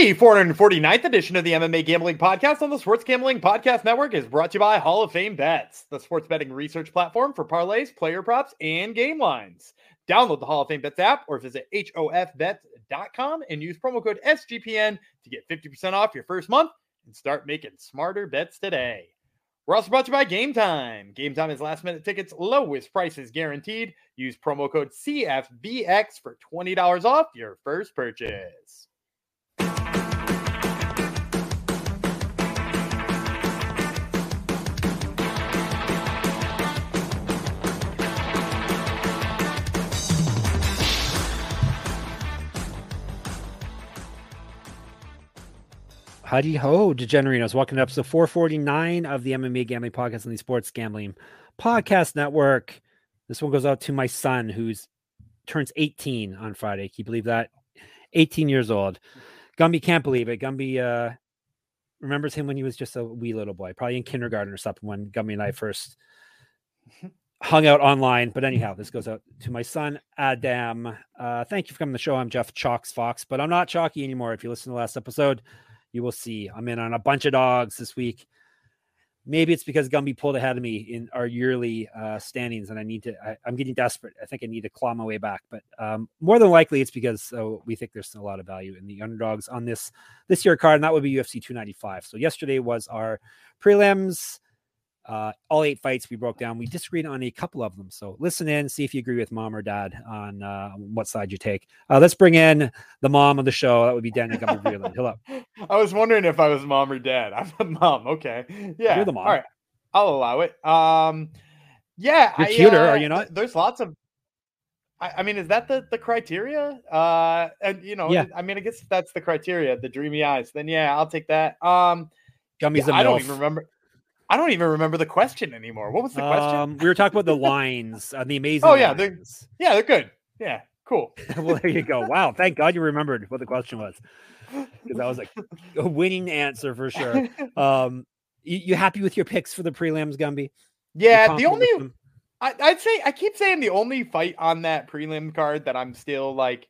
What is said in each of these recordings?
The 449th edition of the MMA Gambling Podcast on the Sports Gambling Podcast Network is brought to you by Hall of Fame Bets, the sports betting research platform for parlays, player props, and game lines. Download the Hall of Fame Bets app or visit hofbets.com and use promo code SGPN to get 50% off your first month and start making smarter bets today. We're also brought to you by Game Time. Game Time is last minute tickets, lowest prices guaranteed. Use promo code CFBX for $20 off your first purchase. Howdy ho, degenerinos. Welcome to episode 449 of the MMA Gambling Podcast on the Sports Gambling Podcast Network. This one goes out to my son who's turns 18 on Friday. Can you believe that? 18 years old. Gumby can't believe it. Gumby uh, remembers him when he was just a wee little boy, probably in kindergarten or something when Gumby and I first hung out online. But anyhow, this goes out to my son, Adam. Uh, thank you for coming to the show. I'm Jeff Chalkx Fox, but I'm not Chalky anymore. If you listen to the last episode, you will see I'm in on a bunch of dogs this week. Maybe it's because Gumby pulled ahead of me in our yearly uh, standings, and I need to. I, am getting desperate. I think I need to claw my way back, but um, more than likely, it's because uh, we think there's a lot of value in the underdogs on this this year card, and that would be UFC 295. So yesterday was our prelims. Uh, all eight fights we broke down. We disagreed on a couple of them. So listen in, see if you agree with mom or dad on uh, what side you take. Uh, let's bring in the mom of the show. That would be Daniel Gumby Hello. I was wondering if I was mom or dad. I'm the mom. Okay. Yeah. You're the mom. All right. I'll allow it. Um, yeah. You're I, cuter, are you uh, not? There's lots of. I, I, mean, is that the the criteria? Uh, and you know, yeah. I mean, I guess that's the criteria. The dreamy eyes. Then yeah, I'll take that. Um, Gumby's yeah, I don't even remember. I don't even remember the question anymore. What was the question? Um, we were talking about the lines, uh, the amazing. Oh yeah, they're, yeah, they're good. Yeah, cool. well, there you go. Wow, thank God you remembered what the question was, because that was like a winning answer for sure. Um, you, you happy with your picks for the prelims, Gumby? Yeah, the only I, I'd say I keep saying the only fight on that prelim card that I'm still like.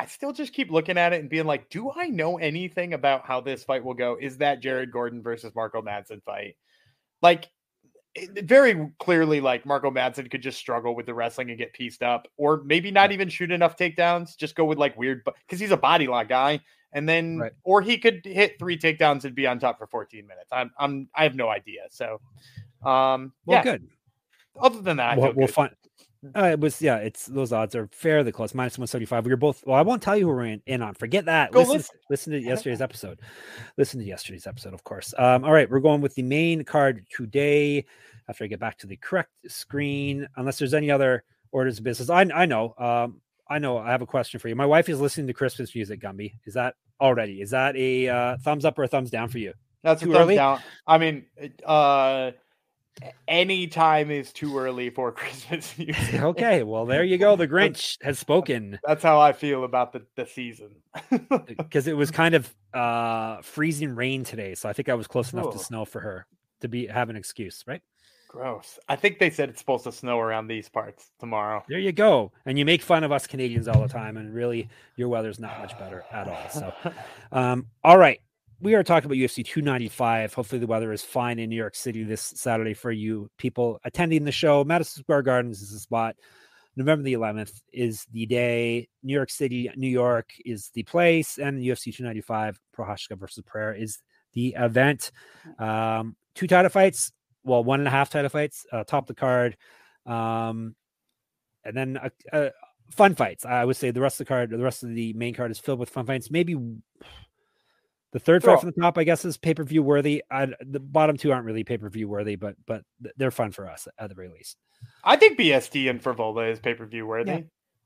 I still just keep looking at it and being like, do I know anything about how this fight will go? Is that Jared Gordon versus Mark O. Madsen fight? Like very clearly like Mark O. Madsen could just struggle with the wrestling and get pieced up, or maybe not even shoot enough takedowns. Just go with like weird because he's a body lock guy, and then right. or he could hit three takedowns and be on top for 14 minutes. I'm I'm I have no idea. So, um, well, yeah. good. Other than that, we'll, we'll find. Uh, it was yeah. It's those odds are fairly close. Minus one seventy five. We were both. Well, I won't tell you who we're in, in on. Forget that. Listen, listen. listen to yesterday's episode. Listen to yesterday's episode, of course. Um, all right, we're going with the main card today. After I get back to the correct screen, unless there's any other orders of business, I I know. Um, I know. I have a question for you. My wife is listening to Christmas music. Gumby, is that already? Is that a uh, thumbs up or a thumbs down for you? That's Too a thumbs early? down. I mean, uh any time is too early for Christmas music. okay, well there you go. The Grinch has spoken. That's how I feel about the, the season. Because it was kind of uh freezing rain today, so I think I was close enough to snow for her to be have an excuse, right? Gross. I think they said it's supposed to snow around these parts tomorrow. There you go. And you make fun of us Canadians all the time, and really your weather's not much better at all. So um, all right we are talking about UFC 295. Hopefully, the weather is fine in New York City this Saturday for you people attending the show. Madison Square Gardens is the spot. November the 11th is the day. New York City, New York is the place, and UFC 295 Prochazka versus Pereira is the event. Um, two title fights, well, one and a half title fights, uh, top the card, um, and then uh, uh, fun fights. I would say the rest of the card, the rest of the main card is filled with fun fights. Maybe the third fight from the top, I guess, is pay per view worthy. I, the bottom two aren't really pay per view worthy, but but they're fun for us at the very least. I think BSD and Frevola is pay per view worthy. Yeah,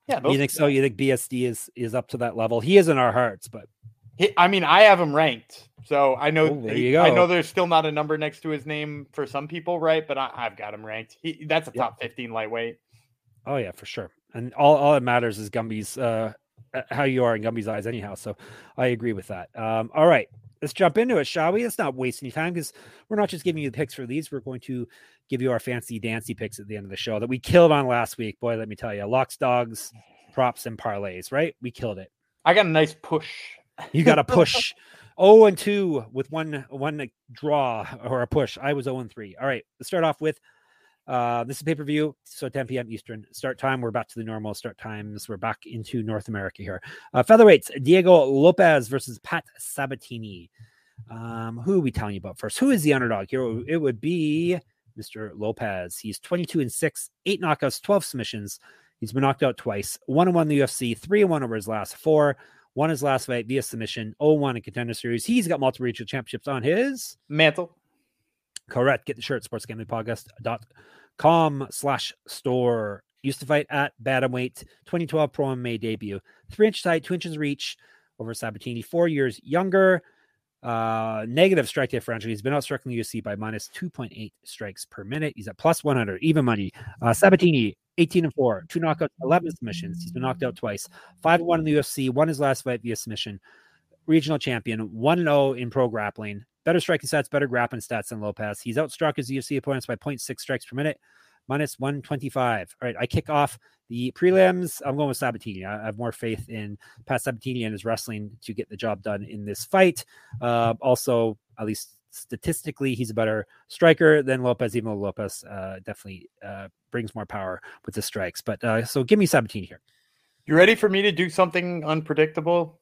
yeah those, you think so? You think BSD is is up to that level? He is in our hearts, but he, I mean, I have him ranked, so I know. Oh, there you go. I know there's still not a number next to his name for some people, right? But I, have got him ranked. He, that's a top 15 lightweight. Oh yeah, for sure. And all all that matters is Gumby's uh how you are in Gumby's eyes, anyhow. So I agree with that. Um, all right, let's jump into it, shall we? Let's not waste any time because we're not just giving you the picks for these. We're going to give you our fancy dancy picks at the end of the show that we killed on last week. Boy, let me tell you, locks, dogs, props, and parlays. Right? We killed it. I got a nice push You got a push. oh and 2 with one one draw or a push. I was 0 and 3. All right, let's start off with uh, this is pay per view, so 10 p.m. Eastern start time. We're back to the normal start times. We're back into North America here. Uh, featherweights: Diego Lopes versus Pat Sabatini. Um, who are we telling you about first? Who is the underdog here? It would be Mr. Lopes. He's 22 and six, eight knockouts, 12 submissions. He's been knocked out twice. One and one in the UFC, three and one over his last four. One his last fight via submission. 0-1 in contender series. He's got multiple regional championships on his mantle. Correct. Get the shirt, sportsgamblingpodcast.com slash store. Used to fight at Bantamweight, 2012 Pro MMA debut. Three inches height, two inches reach over Sabatini, four years younger. Uh, negative strike differential. He's been outstriking the UFC by minus 2.8 strikes per minute. He's at plus 100, even money. Uh, Sabatini, 18 and 4, two knockouts, 11 submissions. He's been knocked out twice. 5 1 in the UFC, won his last fight via submission. Regional champion, 1 0 in pro grappling. Better striking stats, better grappling stats than Lopes. He's outstruck his UFC opponents by 0.6 strikes per minute, minus 125. All right, I kick off the prelims. I'm going with Sabatini. I have more faith in Pat Sabatini and his wrestling to get the job done in this fight. Uh, also, at least statistically, he's a better striker than Lopes, even though Lopes uh, definitely uh, brings more power with the strikes. But uh, so give me Sabatini here. You ready for me to do something unpredictable?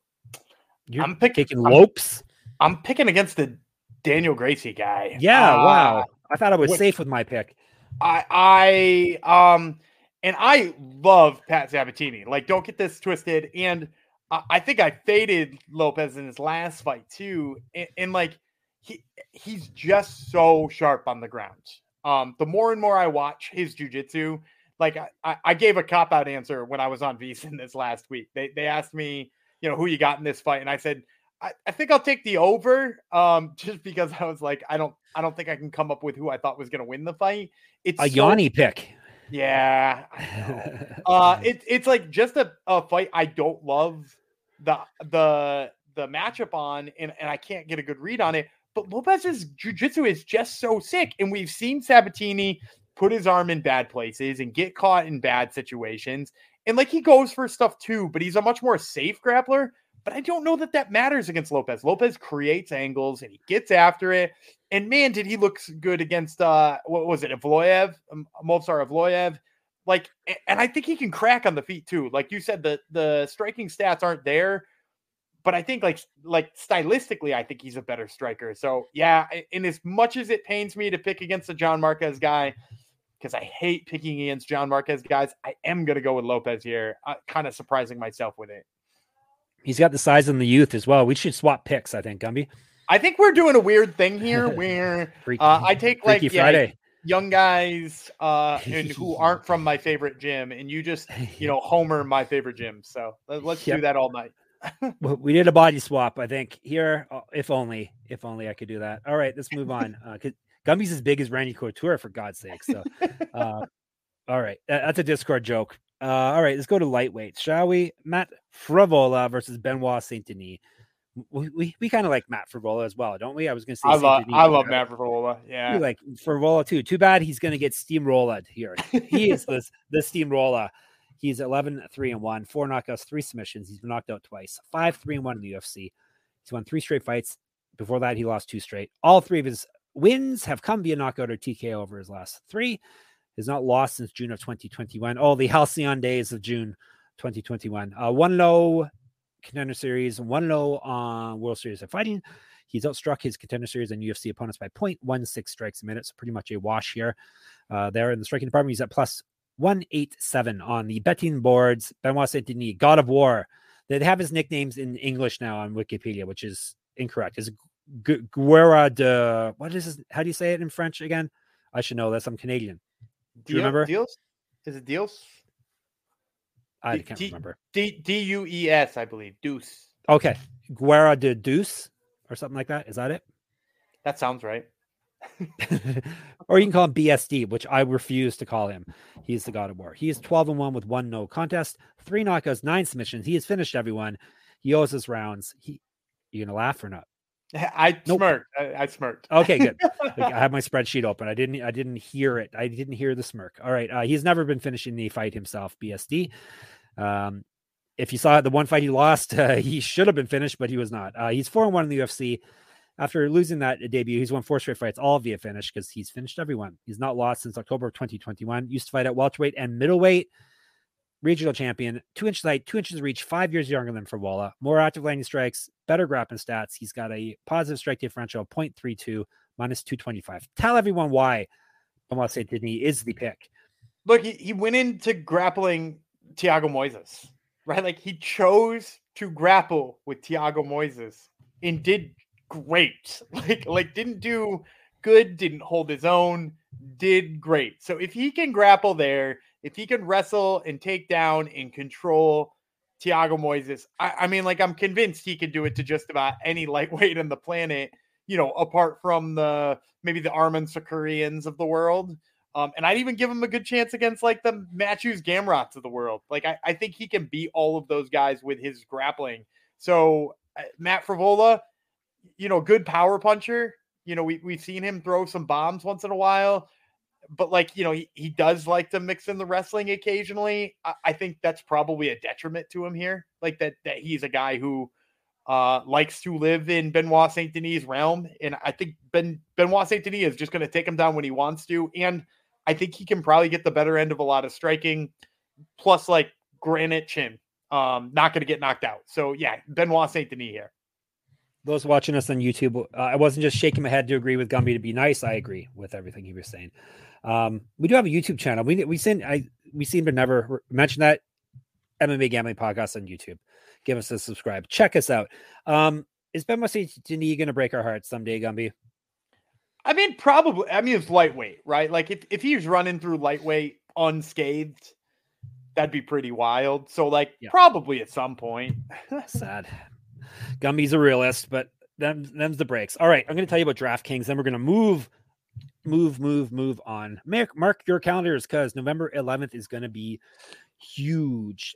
You're I'm picking Lopes. I'm, I'm picking against the Daniel Gracie guy. Yeah, uh, wow. I thought I was safe with my pick. I I um and I love Pat Sabatini. Like, don't get this twisted. And I, I think I faded Lopes in his last fight too. And, and, like he he's just so sharp on the ground. Um, the more and more I watch his jujitsu, like I, I gave a cop out answer when I was on VSiN this last week. They they asked me, you know, who you got in this fight, and I said I, I think I'll take the over, um, just because I was like, I don't, I don't think I can come up with who I thought was going to win the fight. It's a so, Yanni pick. Yeah, uh, it's it's like just a, a fight I don't love the the the matchup on, and and I can't get a good read on it. But Lopes's jujitsu is just so sick, and we've seen Sabatini put his arm in bad places and get caught in bad situations. And like he goes for stuff too, but he's a much more safe grappler. But I don't know that that matters against Lopes. Lopes creates angles and he gets after it. And man, did he look good against uh what was it, Evloev, um, Movsar Evloev? Like, and I think he can crack on the feet too. Like you said, the the striking stats aren't there, but I think like like stylistically, I think he's a better striker. So yeah, and as much as it pains me to pick against the John Marquez guy, because I hate picking against John Marquez guys, I am gonna go with Lopes here. Uh, kind of surprising myself with it. He's got the size and the youth as well. We should swap picks, I think, Gumby. I think we're doing a weird thing here where uh, I take like yeah, young guys uh, and who aren't from my favorite gym, and you just you know homer my favorite gym. So let's yep. do that all night. well, we did a body swap, I think. Here, uh, if only, if only I could do that. All right, let's move on. Uh, Gumby's as big as Randy Couture, for God's sake. So, uh, all right, that's a Discord joke. Uh, all right, let's go to lightweight, shall we? Matt Frevola versus Benoit Saint Denis. We, we, we kind of like Matt Frevola as well, don't we? I was going to say I love I love Matt Frevola. Yeah, we like Frevola too. Too bad he's going to get steamrolled here. He is the the steamroller. He's 11 3 and 1, four knockouts, three submissions. He's been knocked out twice, 5 3 and 1 in the UFC. He's won three straight fights. Before that, he lost two straight. All three of his wins have come via knockout or TKO over his last three has not lost since June of 2021. Oh, the halcyon days of June 2021. Uh, one low contender series, one low on World Series of Fighting. He's outstruck his contender series and UFC opponents by 0.16 strikes a minute. So pretty much a wash here. Uh, there in the striking department, he's at plus 187 on the betting boards. Benoit Saint Denis, God of War. They have his nicknames in English now on Wikipedia, which is incorrect. Is Guerra de what is this? How do you say it in French again? I should know this. I'm Canadian. Do you remember? Deals? Is it Deals? I D- can't D- remember. D D U E S, I believe. Deuce. Okay. Guerra de Deuce or something like that. Is that it? That sounds right. or you can call him BSD, which I refuse to call him. He's the God of War. He is 12 and 1 with one no contest, three knockouts, nine submissions. He has finished everyone. He owes his rounds. He you gonna laugh or not? I nope. smirked. I, I, smirked. Okay, good. I have my spreadsheet open. I didn't. I didn't hear it. I didn't hear the smirk. All right. Uh, he's never been finishing the fight himself. BSD. Um, if you saw the one fight he lost, uh, he should have been finished, but he was not. Uh, he's four and one in the UFC. After losing that debut, he's won four straight fights, all via finish because he's finished everyone. He's not lost since October of 2021. Used to fight at welterweight and middleweight. Regional champion, two inches height, two inches reach, five years younger than Frevola. More active landing strikes, better grappling stats. He's got a positive strike differential of 0.32, minus 225. Tell everyone why Benoit Saint Denis is the pick. Look, he, he went into grappling Thiago Moises, right? Like he chose to grapple with Thiago Moises and did great. Like like didn't do good, didn't hold his own, did great. So if he can grapple there, if he can wrestle and take down and control Thiago Moises, I, I mean, like I'm convinced he could do it to just about any lightweight on the planet. You know, apart from the maybe the Arman Tsarukyan of the world. Um, and I'd even give him a good chance against like the Mateusz Gamrots of the world. Like I, I think he can beat all of those guys with his grappling. So uh, Matt Frevola, you know, good power puncher. You know, we we've seen him throw some bombs once in a while, but like you know, he, he does like to mix in the wrestling occasionally. I, I think that's probably a detriment to him here. Like that that he's a guy who uh likes to live in Benoit Saint Denis' realm, and I think Ben Benoit Saint Denis is just going to take him down when he wants to, and I think he can probably get the better end of a lot of striking, plus like granite chin. Um, not going to get knocked out. So yeah, Benoit Saint Denis here those watching us on YouTube, uh, I wasn't just shaking my head to agree with Gumby to be nice. I agree with everything he was saying. Um, we do have a YouTube channel. We we seem I we seem to never mention that MMA gambling podcast on YouTube. Give us a subscribe. Check us out. Um, is Ben Denis going to break our hearts someday, Gumby? I mean, probably. I mean, it's lightweight, right? Like if if he's running through lightweight unscathed, that'd be pretty wild. So, like, yeah. probably at some point. Sad. Gumby's a realist, but them them's the breaks. All right, I'm going to tell you about DraftKings. Then we're going to move, move, move, move on. Mark, mark your calendars because November 11th is going to be huge.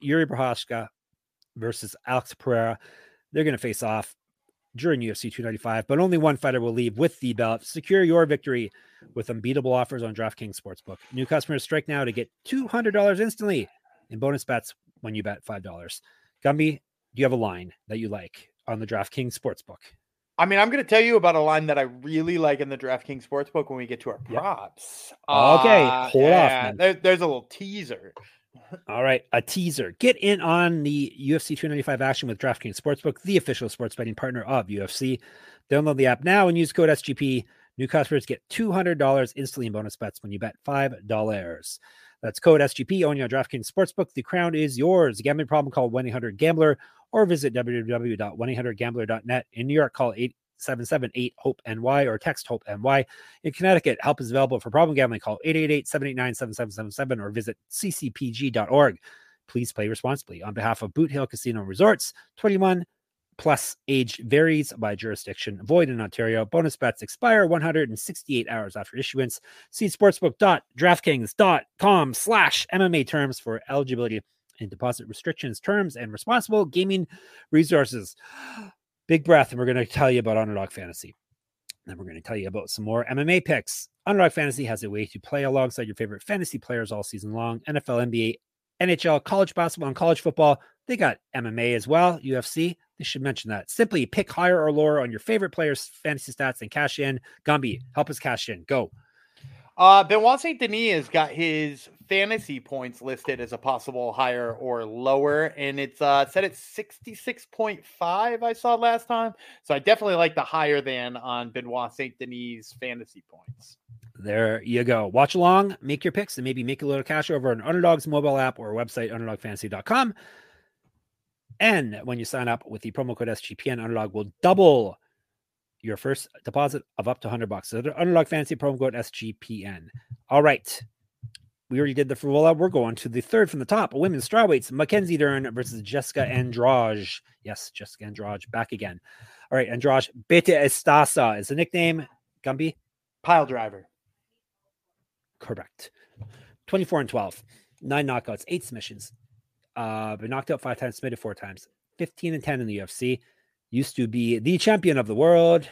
Yuri Prochazka versus Alex Pereira. They're going to face off during UFC 295, but only one fighter will leave with the belt. Secure your victory with unbeatable offers on DraftKings Sportsbook. New customers strike now to get $200 instantly in bonus bets when you bet $5. Gumby, do you have a line that you like on the DraftKings Sportsbook? I mean, I'm going to tell you about a line that I really like in the DraftKings Sportsbook when we get to our props. Yep. Okay, uh, hold off. There, there's a little teaser. All right, a teaser. Get in on the UFC 295 action with DraftKings Sportsbook, the official sports betting partner of UFC. Download the app now and use code SGP. New customers get $200 instantly in bonus bets when you bet $5. That's code SGP on your DraftKings Sportsbook. The crown is yours. Gambling problem, call 1 800 Gambler or visit www.1800gambler.net. In New York, call 8778 HOPE NY or text HOPE NY. In Connecticut, help is available for problem gambling. Call 888 789 7777 or visit ccpg.org. Please play responsibly. On behalf of Boot Hill Casino Resorts, 21 plus age varies by jurisdiction. Void in Ontario. Bonus bets expire 168 hours after issuance. See sportsbook.draftkings.com slash MMA terms for eligibility and deposit restrictions, terms, and responsible gaming resources. Big breath, and we're going to tell you about Underdog Fantasy. Then we're going to tell you about some more MMA picks. Underdog Fantasy has a way to play alongside your favorite fantasy players all season long NFL, NBA, NHL, college basketball, and college football. They got MMA as well, UFC. They should mention that. Simply pick higher or lower on your favorite players' fantasy stats and cash in. Gumby, help us cash in. Go. Uh, Benoit Saint Denis has got his fantasy points listed as a possible higher or lower, and it's uh, set at 66.5. I saw last time. So I definitely like the higher than on Benoit Saint Denis fantasy points. There you go. Watch along, make your picks, and maybe make a little cash over on Underdog's mobile app or website, underdogfantasy.com. And when you sign up with the promo code SGPN, Underdog will double your first deposit of up to 100 bucks. So Underdog Fantasy promo code SGPN. All right. We already did the Frevola. We're going to the third from the top. Women's strawweights, Mackenzie Dern versus Jessica Andrade. Yes, Jessica Andrade back again. All right, Andrade Bate Estaca is the nickname. Gumby? Pile driver. Correct. 24 and 12. Nine knockouts, eight submissions. Uh, been knocked out five times, submitted four times. 15 and 10 in the UFC used to be the champion of the world.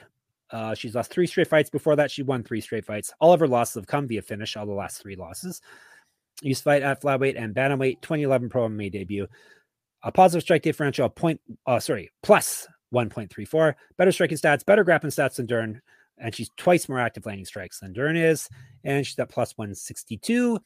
Uh, she's lost three straight fights. Before that, she won three straight fights. All of her losses have come via finish, all the last three losses. Used to fight at flyweight and bantamweight, 2011 pro MMA debut. a positive strike differential point, uh, sorry, plus 1.34, better striking stats, better grappling stats than Dern, and she's twice more active landing strikes than Dern is, and she's at plus 162.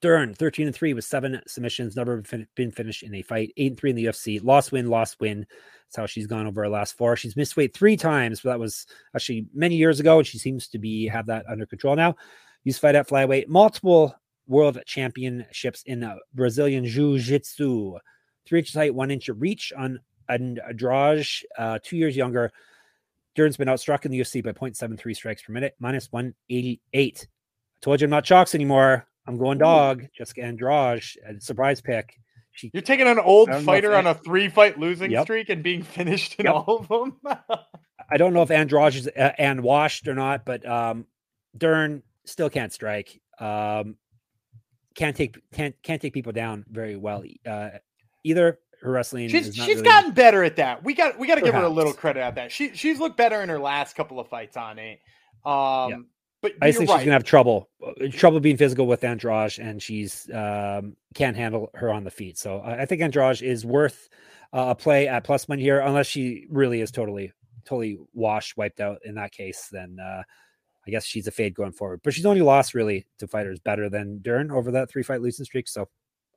Dern, 13 and 3 with seven submissions, never been finished in a fight, 8 and 3 in the UFC, lost win, lost win. That's how she's gone over her last four. She's missed weight three times, but that was actually many years ago, and she seems to be have that under control now. Used fight at flyweight, multiple world championships in uh, Brazilian Jiu Jitsu, three inches height, one inch reach on Andrade, uh, two years younger. Dern's been outstruck in the UFC by 0.73 strikes per minute, minus 188. I told you I'm not chalks anymore. I'm going dog. Jessica Andrade, a surprise pick. She, You're taking an old fighter on a three fight losing yep. streak and being finished in yep. all of them. I don't know if Andrade is uh, and washed or not, but um, Dern still can't strike. Um, can't take can't can't take people down very well uh, either. Her wrestling. She's she's really... gotten better at that. We got we got to give her a little credit at that. She she's looked better in her last couple of fights on it. Um, but I think right. she's gonna have trouble, uh, trouble being physical with Andrade, and she's um, can't handle her on the feet. So I think Andrade is worth uh, a play at plus money here, unless she really is totally, totally washed, wiped out. In that case, then uh, I guess she's a fade going forward. But she's only lost really to fighters better than Dern over that three fight losing streak. So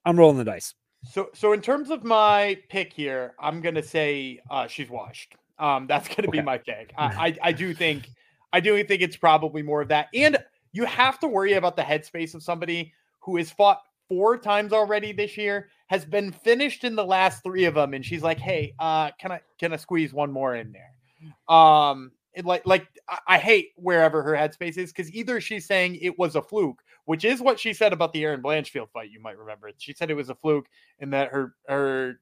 I'm rolling the dice. So, so in terms of my pick here, I'm gonna say uh, she's washed. Um, that's gonna okay. be my pick. I, I, I do think I do think it's probably more of that. And you have to worry about the headspace of somebody who has fought four times already this year, has been finished in the last three of them, and she's like, "Hey, uh, can I can I squeeze one more in there?" Um, it, like like I hate wherever her headspace is because either she's saying it was a fluke, which is what she said about the Erin Blanchfield fight. You might remember She said it was a fluke and that her her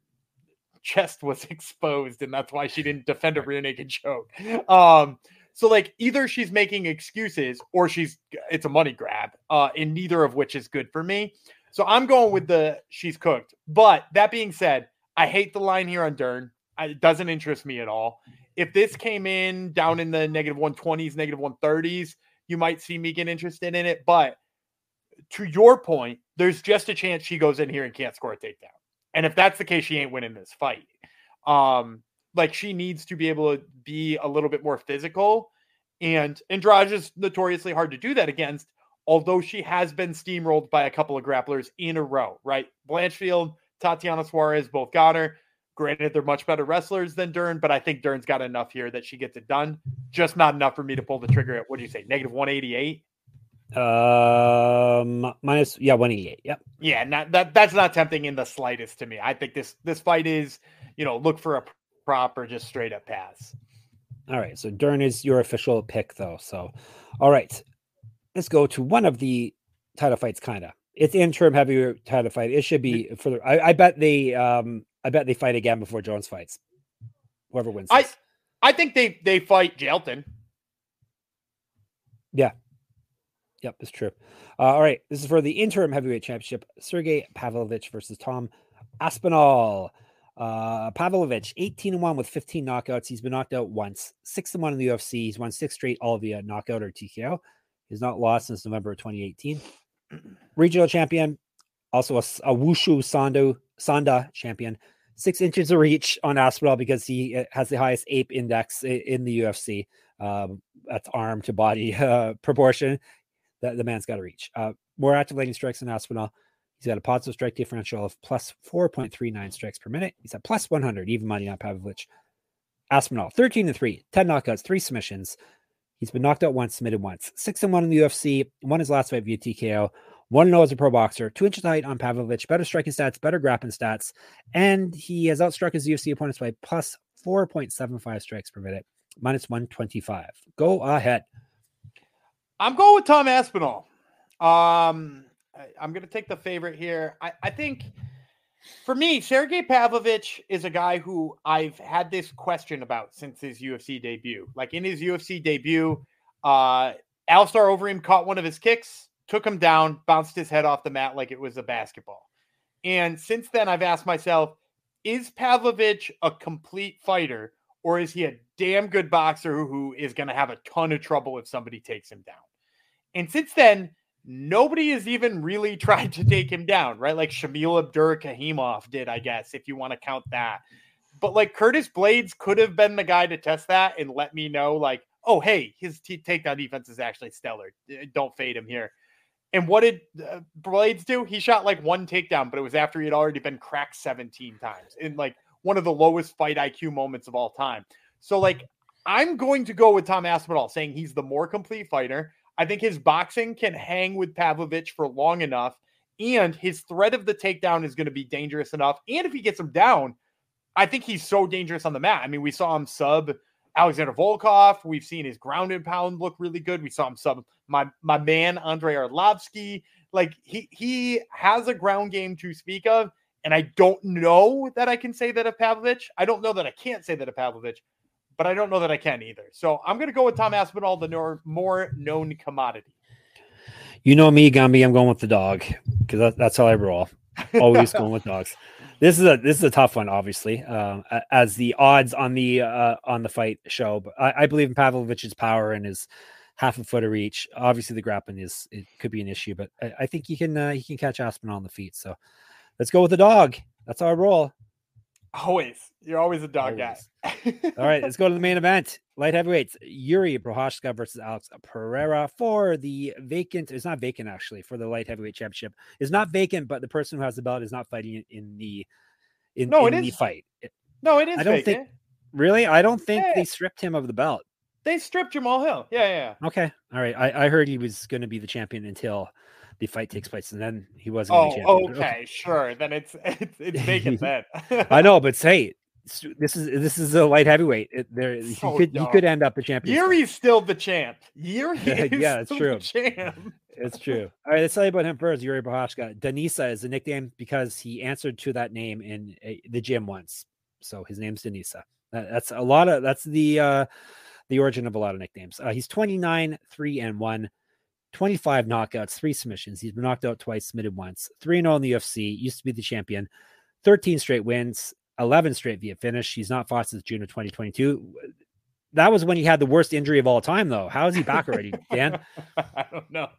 chest was exposed, and that's why she didn't defend a rear naked choke. Um, so like either she's making excuses or she's it's a money grab, uh, and neither of which is good for me. So I'm going with the she's cooked. But that being said, I hate the line here on Dern. I, it doesn't interest me at all. If this came in down in the negative 120s, negative 130s, you might see me get interested in it. But to your point, there's just a chance she goes in here and can't score a takedown. And if that's the case, she ain't winning this fight. Um, like she needs to be able to be a little bit more physical. And Andrade is notoriously hard to do that against, although she has been steamrolled by a couple of grapplers in a row, right? Blanchfield, Tatiana Suarez both got her. Granted, they're much better wrestlers than Dern, but I think Dern's got enough here that she gets it done. Just not enough for me to pull the trigger at what do you say, negative 188? Um, minus yeah, 188. Yep. Yeah, not that that's not tempting in the slightest to me. I think this this fight is, you know, look for a prop or just straight up pass. All right. So Dern is your official pick, though. So, all right. Let's go to one of the title fights, kind of. It's interim heavyweight title fight. It should be for the. I, I, bet they. Um, I bet they fight again before Jones fights. Whoever wins. This. I. I think they they fight Jailton. Yeah. Yep, it's true. Uh, all right, this is for the interim heavyweight championship: Sergey Pavlovich versus Tom Aspinall. Uh, Pavlovich, 18 and 1 with 15 knockouts. He's been knocked out once, 6 and 1 in the UFC. He's won six straight, all via knockout or TKO. He's not lost since November of 2018. Regional champion, also a, a Wushu Sando, Sanda champion. Six inches of reach on Aspinall because he uh, has the highest ape index in the UFC. Um, that's arm to body uh, proportion that the man's got to reach. Uh, more active landing strikes than Aspinall. He's got a positive strike differential of plus 4.39 strikes per minute. He's at plus 100, even money on Pavlovich. Aspinall, 13 and 3, 10 knockouts, three submissions. He's been knocked out once, submitted once. 6 and 1 in the UFC, won his last fight via TKO. 1 0 as a pro boxer, 2 inches height on Pavlovich, better striking stats, better grappling stats. And he has outstruck his UFC opponents by plus 4.75 strikes per minute, minus 125. Go ahead. I'm going with Tom Aspinall. Um, I'm going to take the favorite here. I, I think for me, Sergey Pavlovich is a guy who I've had this question about since his UFC debut. Like in his UFC debut, uh, Alistair Overeem caught one of his kicks, took him down, bounced his head off the mat like it was a basketball. And since then, I've asked myself, is Pavlovich a complete fighter or is he a damn good boxer who, who is going to have a ton of trouble if somebody takes him down? And since then, nobody has even really tried to take him down, right? Like Shamil Abdurakhimov did, I guess, if you want to count that. But like Curtis Blaydes could have been the guy to test that and let me know, like, oh, hey, his t- takedown defense is actually stellar. Don't fade him here. And what did uh, Blaydes do? He shot like one takedown, but it was after he had already been cracked 17 times in like one of the lowest fight IQ moments of all time. So, like, I'm going to go with Tom Aspinall saying he's the more complete fighter. I think his boxing can hang with Pavlovich for long enough, and his threat of the takedown is going to be dangerous enough. And if he gets him down, I think he's so dangerous on the mat. I mean, we saw him sub Alexander Volkov. We've seen his ground and pound look really good. We saw him sub my my man Andrei Arlovsky. Like he he has a ground game to speak of, and I don't know that I can say that of Pavlovich. I don't know that I can't say that of Pavlovich, but I don't know that I can either. So I'm going to go with Tom Aspinall, the more known commodity. You know me, Gumby. I'm going with the dog because that, that's how I roll. Always going with dogs. This is a this is a tough one, obviously, um, as the odds on the uh, on the fight show. But I, I, believe in Pavlovich's power and his half a foot of reach. Obviously, the grappling is it could be an issue, but I, I think he can uh, he can catch Aspinall on the feet. So let's go with the dog. That's our roll. Always. You're always a dog always. guy. All right, let's go to the main event. Light heavyweights, Yuri Prochazka versus Alex Pereira for the vacant. It's not vacant actually for the light heavyweight championship. It's not vacant, but the person who has the belt is not fighting in the in, no, in it the is. fight. No, it is. I don't vacant. think really. I don't think yeah. they stripped him of the belt. They stripped Jamahal Hill. Yeah, yeah. yeah. Okay. All right. I, I heard he was going to be the champion until the fight takes place, and then he wasn't. Oh, okay, okay, sure. Then it's it's, it's vacant then. I know, but say this is this is a light heavyweight. It, there so he could dumb. he could end up the champion. Yuri's still the champ. Yuri yeah, it's true. champ. It's true. All right, let's tell you about him first. Yuri Prochazka. Denisa is a nickname because he answered to that name in a, the gym once. So his name's Denisa. That, that's a lot of that's the uh the origin of a lot of nicknames. Uh, he's 29, 3 and 1. 25 knockouts, three submissions. He's been knocked out twice, submitted once. 3 0 in the UFC, used to be the champion. 13 straight wins, 11 straight via finish. He's not fought since June of 2022. That was when he had the worst injury of all time, though. How is he back already, Dan? I don't know.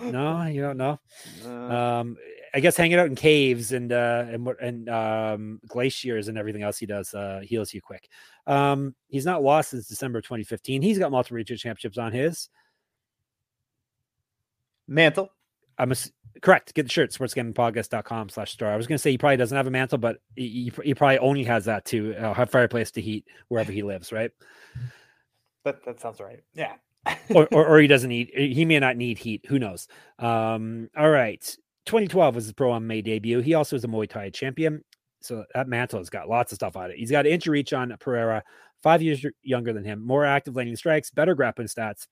No, you don't know. Uh, um, I guess hanging out in caves and uh, and and um, glaciers and everything else he does uh, heals you quick. Um, he's not lost since December 2015. He's got multiple regional championships on his mantle. I'm a, correct. Get the shirt, sportsgamblingpodcast.com slash store. I was going to say he probably doesn't have a mantle, but he, he probably only has that to uh, have fireplace to heat wherever he lives, right? That, that sounds right. Yeah. or, or, or, he doesn't need, he may not need heat. Who knows? Um, all right. 2012 was his pro MMA debut. He also is a Muay Thai champion. So that mantle has got lots of stuff on it. He's got an inch reach on Pereira, five years younger than him, more active landing strikes, better grappling stats,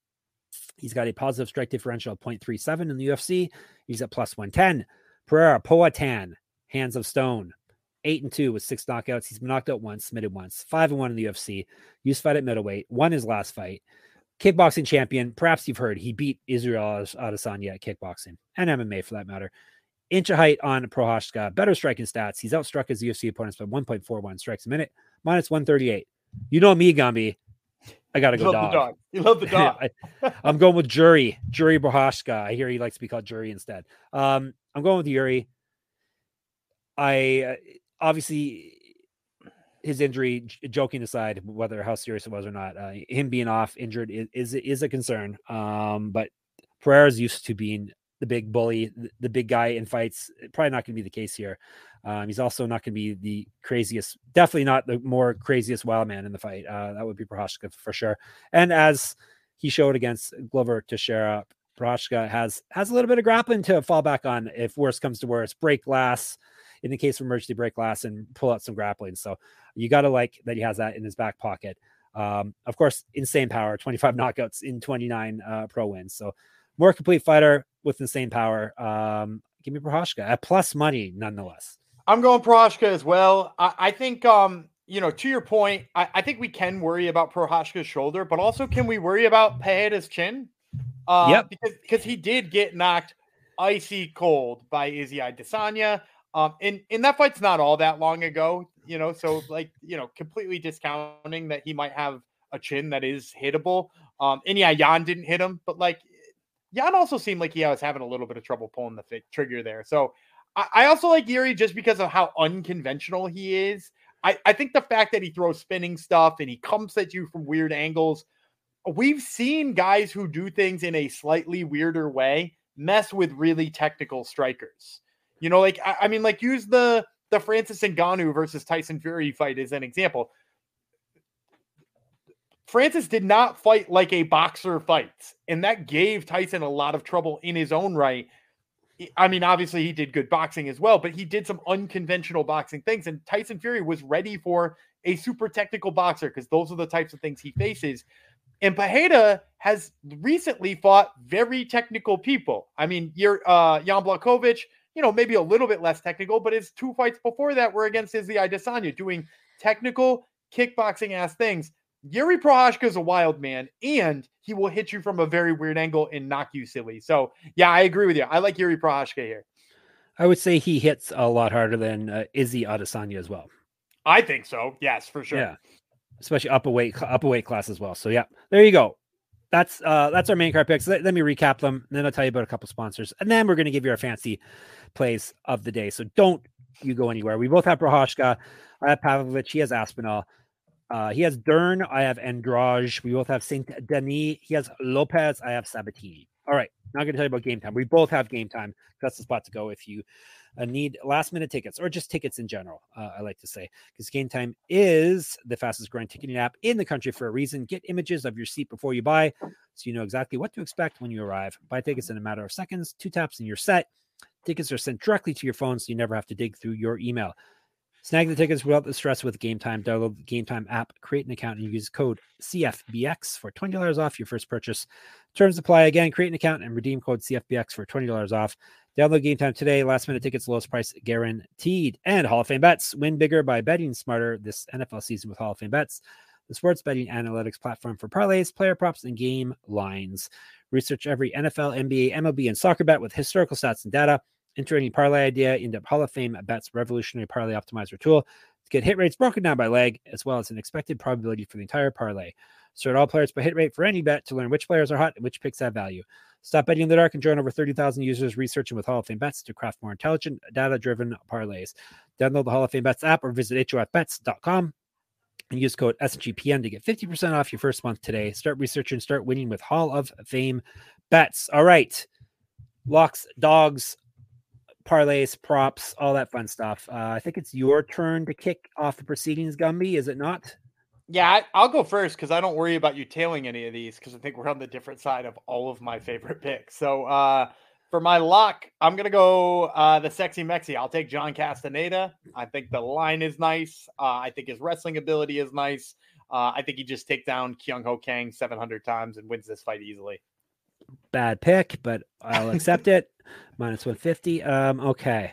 He's got a positive strike differential of 0.37 in the UFC. He's at plus 110. Pereira, Poatan, Hands of Stone, eight and two with six knockouts. He's been knocked out once, submitted once, five and one in the UFC. Used fight at middleweight, won his last fight. Kickboxing champion. Perhaps you've heard he beat Israel Adesanya at kickboxing and MMA for that matter. Inch of height on Prochazka, better striking stats. He's outstruck his UFC opponents by 1.41 strikes a minute, minus 138. You know me, Gumby. I gotta go dog. dog. You love the dog. I, am going with Jury, Jury Prochazka. I hear he likes to be called Jury instead. Um, I'm going with Yuri. I uh, obviously his injury, j- joking aside, whether how serious it was or not, uh, him being off injured is is, is a concern. Um, but Pereira's used to being the big bully, the, big guy in fights. Probably not going to be the case here. Um, he's also not going to be the craziest, definitely not the more craziest wild man in the fight. Uh, that would be Prochazka for sure. And as he showed against Glover Teixeira, Prochazka has has a little bit of grappling to fall back on if worse comes to worse. Break glass in the case of emergency break glass and pull out some grappling. So you got to like that he has that in his back pocket. Um, of course, insane power, 25 knockouts in 29 uh, pro wins. So more complete fighter with insane power. Um, give me Prochazka at plus money nonetheless. I'm going Prochazka as well. I, I, think, um, you know, to your point, I, I, think we can worry about Prochazka's shoulder, but also can we worry about Pereira's chin? Uh, yep. Because because he did get knocked icy cold by Izzy Adesanya. Um, and, and that fight's not all that long ago, you know, so like, you know, completely discounting that he might have a chin that is hittable. Um, and yeah, Jan didn't hit him, but like Jan also seemed like he was having a little bit of trouble pulling the fit, trigger there. So I, I also like Yuri just because of how unconventional he is. I, I think the fact that he throws spinning stuff and he comes at you from weird angles. We've seen guys who do things in a slightly weirder way mess with really technical strikers. You know, like I, I mean, like use the the Francis Ngannou versus Tyson Fury fight as an example. Francis did not fight like a boxer fights, and that gave Tyson a lot of trouble in his own right. I mean, obviously he did good boxing as well, but he did some unconventional boxing things. And Tyson Fury was ready for a super technical boxer because those are the types of things he faces. And Pereira has recently fought very technical people. I mean, you're uh Jan Blachowicz, you know, maybe a little bit less technical, but his two fights before that were against Izzy Adesanya doing technical kickboxing ass things. Yuri Prochazka is a wild man, and he will hit you from a very weird angle and knock you silly. So, yeah, I agree with you. I like Yuri Prochazka here. I would say he hits a lot harder than uh, Izzy Adesanya as well. I think so. Yes, for sure. Yeah, especially up a weight up a weight class as well. So, yeah, there you go. That's uh that's our main card picks. Let, let me recap them, and then I'll tell you about a couple sponsors, and then we're going to give you our fancy plays of the day. So don't you go anywhere. We both have Prochazka. I have Pavlovich. He has Aspinall. Uh, he has Dern. I have Andrade. We both have Saint Denis. He has Lopes. I have Sabatini. All right. I'm going to tell you about game time. We both have game time. That's the spot to go if you uh, need last minute tickets or just tickets in general. Uh, I like to say because game time is the fastest growing ticketing app in the country for a reason. Get images of your seat before you buy so you know exactly what to expect when you arrive. Buy tickets in a matter of seconds, two taps, and you're set. Tickets are sent directly to your phone so you never have to dig through your email. Snag the tickets without the stress with Game Time. Download the Game Time app, create an account, and use code CFBX for $20 off your first purchase. Terms apply again. Create an account and redeem code CFBX for $20 off. Download Game Time today. Last minute tickets, lowest price guaranteed. And Hall of Fame bets. Win bigger by betting smarter this NFL season with Hall of Fame bets, the sports betting analytics platform for parlays, player props, and game lines. Research every NFL, NBA, MLB, and soccer bet with historical stats and data Enter any parlay idea into Hall of Fame Bets Revolutionary Parlay Optimizer tool to get hit rates broken down by leg, as well as an expected probability for the entire parlay. Sort all players by hit rate for any bet to learn which players are hot and which picks have value. Stop betting in the dark and join over 30,000 users researching with Hall of Fame Bets to craft more intelligent, data driven parlays. Download the Hall of Fame Bets app or visit HOFBets.com and use code SGPN to get 50% off your first month today. Start researching, start winning with Hall of Fame Bets. All right. Locks, dogs, parlays, props, all that fun stuff. Uh, I think it's your turn to kick off the proceedings, Gumby, is it not? Yeah, I, will go first because I don't worry about you tailing any of these because I think we're on the different side of all of my favorite picks. So uh, for my lock, I'm gonna go uh, the sexy Mexi. I'll take John Castaneda. I think the line is nice. Uh, I think his wrestling ability is nice. Uh, I think he just takes down Kyung Ho Kang 700 times and wins this fight easily bad pick, but I'll accept it. Minus 150. Um, okay.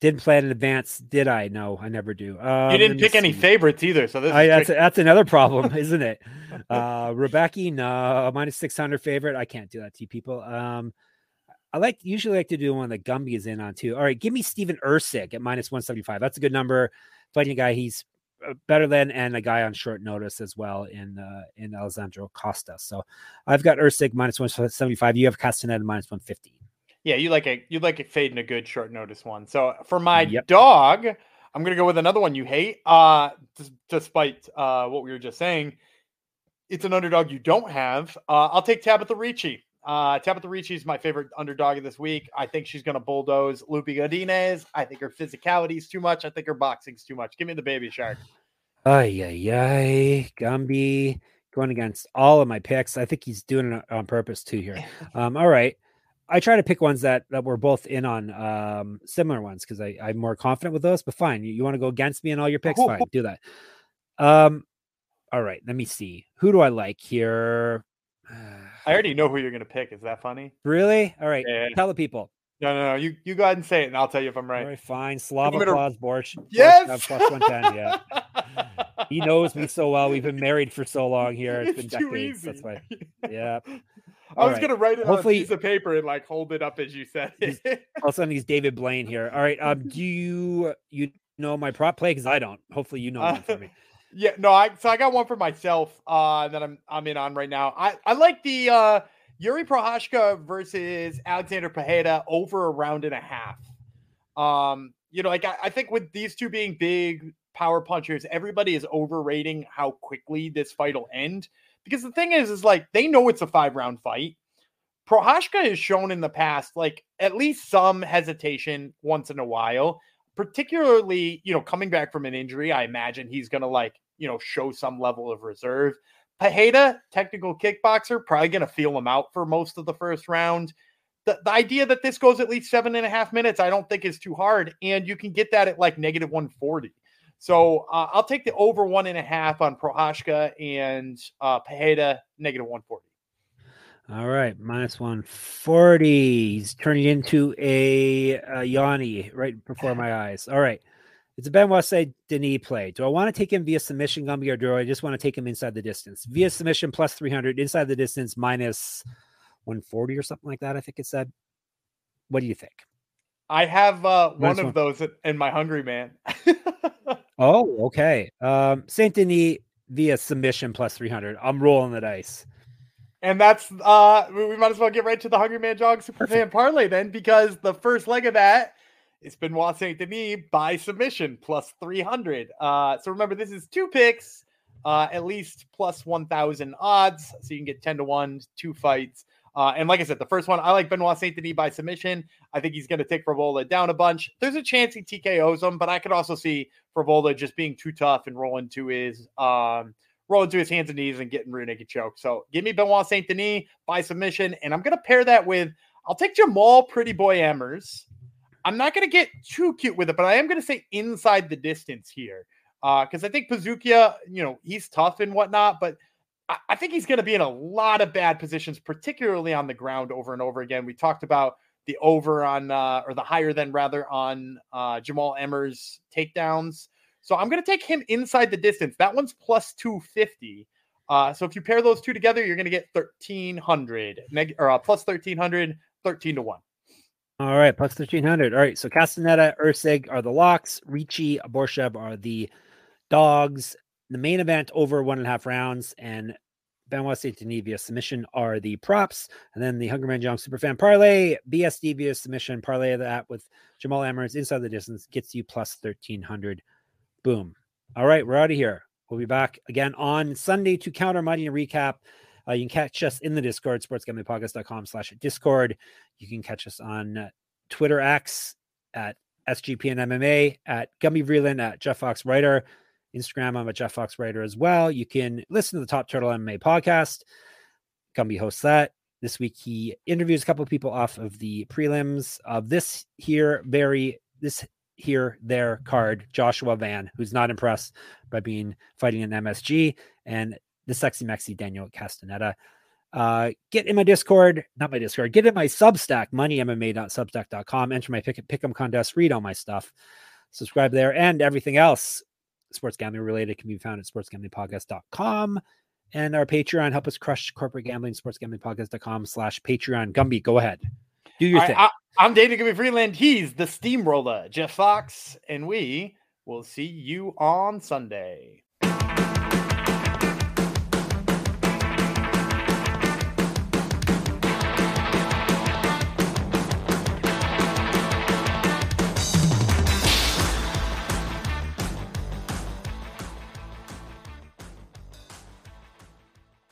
Didn't plan in advance, did I? No, I never do. Um, you didn't pick any favorites either, so this I, that's that's another problem, isn't it? Uh, Rebecca, no, minus six hundred favorite. I can't do that to you people. Um, I like usually like to do one that Gumby is in on too. All right, give me Stephen Erceg at minus one seventy five. That's a good number. Fighting a guy he's better than and a guy on short notice as well in uh, in Alessandro Costa. So I've got Erceg minus 175. You have Castaneda minus 150. Yeah, you like a you like a fade in a good short notice one. So for my yep. dog, I'm gonna go with another one you hate. Uh despite uh what we were just saying, it's an underdog you don't have. Uh I'll take Tabatha Ricci. Uh, Tabatha Ricci is my favorite underdog of this week. I think she's going to bulldoze Lupi Godinez. I think her physicality is too much. I think her boxing's too much. Give me the baby shark. Ay, ay, ay. Gumby going against all of my picks. I think he's doing it on purpose too here. Um, all right. I try to pick ones that, that we're both in on, um, similar ones because I'm more confident with those, but fine. You, you want to go against me in all your picks? Fine, do that. Um, all right. Let me see. Who do I like here? I already know who you're going to pick. Is that funny? Really? All right. Yeah. Tell the people. No, no, no. You you go ahead and say it, and I'll tell you if I'm right. All right, fine. Slava Claus Borsch. Yes. plus 110. Yeah. he knows me so well. We've been married for so long here. It's, it's been decades. That's why. Yeah. I was right. gonna write it Hopefully, on a piece of paper and like hold it up as you said it. all of a sudden, he's David Blaine here. All right. Um, do you you know my prop play? Because I don't. Hopefully, you know one for me. Yeah, no, I so I got one for myself uh that I'm I'm in on right now. I I like the uh Yuri Prochazka versus Alexander Pereira over a round and a half. Um, you know, like I, I think with these two being big power punchers, everybody is overrating how quickly this fight will end. Because the thing is, is like they know it's a five round fight. Prochazka has shown in the past, like at least some hesitation once in a while, particularly, you know, coming back from an injury. I imagine he's going to like, you know, show some level of reserve. Pereira, technical kickboxer, probably going to feel him out for most of the first round. The, the idea that this goes at least seven and a half minutes, I don't think is too hard. And you can get that at like negative 140. So uh, I'll take the over one and a half on Prochazka and uh, Pereira, negative 140. All right, minus 140. He's turning into a, a Yanni right before my eyes. All right. It's a Benoit Saint Denis play. Do I want to take him via submission, Gumby, or do I just want to take him inside the distance? Via submission plus 300, inside the distance minus 140 or something like that, I think it said. What do you think? I have uh, one of one. those in my Hungry Man. oh, okay. Um, Saint Denis via submission plus 300. I'm rolling the dice. And that's uh we might as well get right to the Hungry Man Jog Super Fan Parlay then, because the first leg of that is Benoit Saint Denis by submission plus 300. Uh so remember this is two picks, uh at least plus 1000 odds. So you can get 10 to 1, two fights. Uh, and like I said, the first one, I like Benoit Saint Denis by submission. I think he's going to take Frevola down a bunch. There's a chance he TKOs him, but I could also see Frevola just being too tough and rolling to his um, rolling to his hands and knees and getting rear naked choke. So give me Benoit Saint Denis by submission, and I'm going to pair that with I'll take Jamall Pretty Boy Emmers. I'm not going to get too cute with it, but I am going to say inside the distance here because uh, I think Buzukja, you know, he's tough and whatnot, but I, think he's going to be in a lot of bad positions, particularly on the ground over and over again. We talked about the over on, uh, or the higher than rather on uh, Jamall Emmers takedowns. So I'm going to take him inside the distance. That one's plus 250. Uh, so if you pair those two together, you're going to get 1300 neg- or uh, plus 1300, 13 to 1. All right, plus 1300. All right, so Castaneda, Erceg are the locks, Ricci, Borshchev are the dogs, the main event over one and a half rounds, and Benoit Saint Denis via submission are the props. And then the Hungry Man Jong Superfan Parlay, BSD via submission, parlay of that with Jamall Emmers inside the distance gets you plus 1300. Boom. All right, we're out of here. We'll be back again on Sunday to counter money and recap. Uh, you can catch us in the Discord, sportsgamblingpodcast.com slash Discord. You can catch us on Twitter X at SGP and MMA, at Gumby Vreeland, at Jeff Fox Writer. Instagram. I'm a Jeff Fox writer as well. You can listen to the Top Turtle MMA podcast. Gumby hosts that. This week he interviews a couple of people off of the prelims of this here very this here there card. Joshua Van, who's not impressed by being fighting an MSG, and the sexy Mexi Daniel Castaneda. Uh, get in my Discord, not my Discord, get in my Substack, moneymma.substack.com. Enter my pick pick'em contest, read all my stuff, subscribe there, and everything else sports gambling related can be found at sportsgamblingpodcast.com. And our Patreon, help us crush corporate gambling, sportsgamblingpodcast.com slash Patreon. Gumby, go ahead. Do your thing. I, am David Gumby Vreeland. He's the steamroller, Jeff Fox, and we will see you on Sunday.